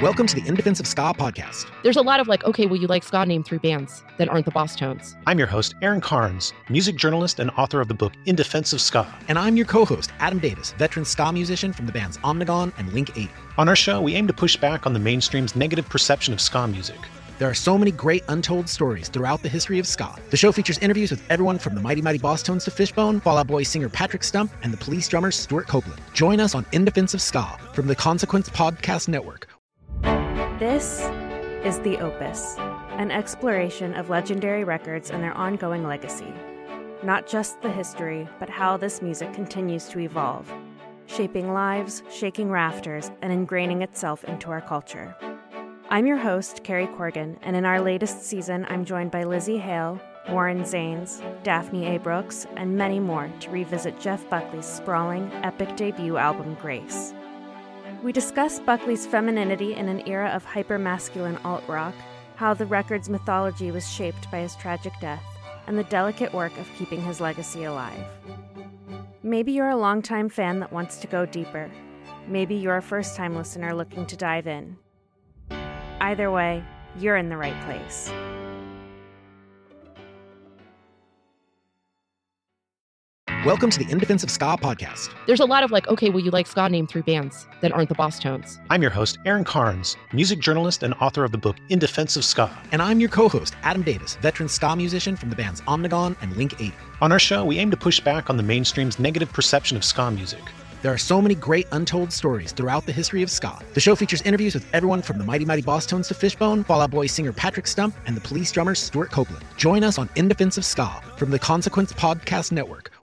Welcome to the In Defense of Ska podcast. There's a lot of like, okay, well, you like ska name three bands that aren't the Bosstones. I'm your host, Aaron Carnes, music journalist and author of the book In Defense of Ska. And I'm your co host, Adam Davis, veteran ska musician from the bands Omnigone and Link 8. On our show, we aim to push back on the mainstream's negative perception of ska music. There are so many great untold stories throughout the history of ska. The show features interviews with everyone from the Mighty Mighty Bosstones to Fishbone, Fall Out Boy singer Patrick Stump, and the police drummer Stewart Copeland. Join us on In Defense of Ska from the Consequence Podcast Network. This is The Opus, an exploration of legendary records and their ongoing legacy. Not just the history, but how this music continues to evolve, shaping lives, shaking rafters, and ingraining itself into our culture. I'm your host, Carrie Courogen, and in our latest season, I'm joined by Lzzy Hale, Warren Zanes, Daphne A. Brooks, and many more to revisit Jeff Buckley's sprawling, epic debut album, Grace. We discuss Buckley's femininity in an era of hyper-masculine alt rock, how the record's mythology was shaped by his tragic death, and the delicate work of keeping his legacy alive. Maybe you're a longtime fan that wants to go deeper. Maybe you're a first time listener looking to dive in. Either way, you're in the right place. Welcome to the In Defense of Ska podcast. There's a lot of like, okay, well, you like ska name three bands that aren't the Bosstones. I'm your host, Aaron Carnes, music journalist and author of the book In Defense of Ska. And I'm your co host, Adam Davis, veteran ska musician from the bands Omnigone and Link 8. On our show, we aim to push back on the mainstream's negative perception of ska music. There are so many great untold stories throughout the history of ska. The show features interviews with everyone from the Mighty Mighty Bosstones to Fishbone, Fall Out Boy singer Patrick Stump, and the police drummer Stewart Copeland. Join us on In Defense of Ska from the Consequence Podcast Network,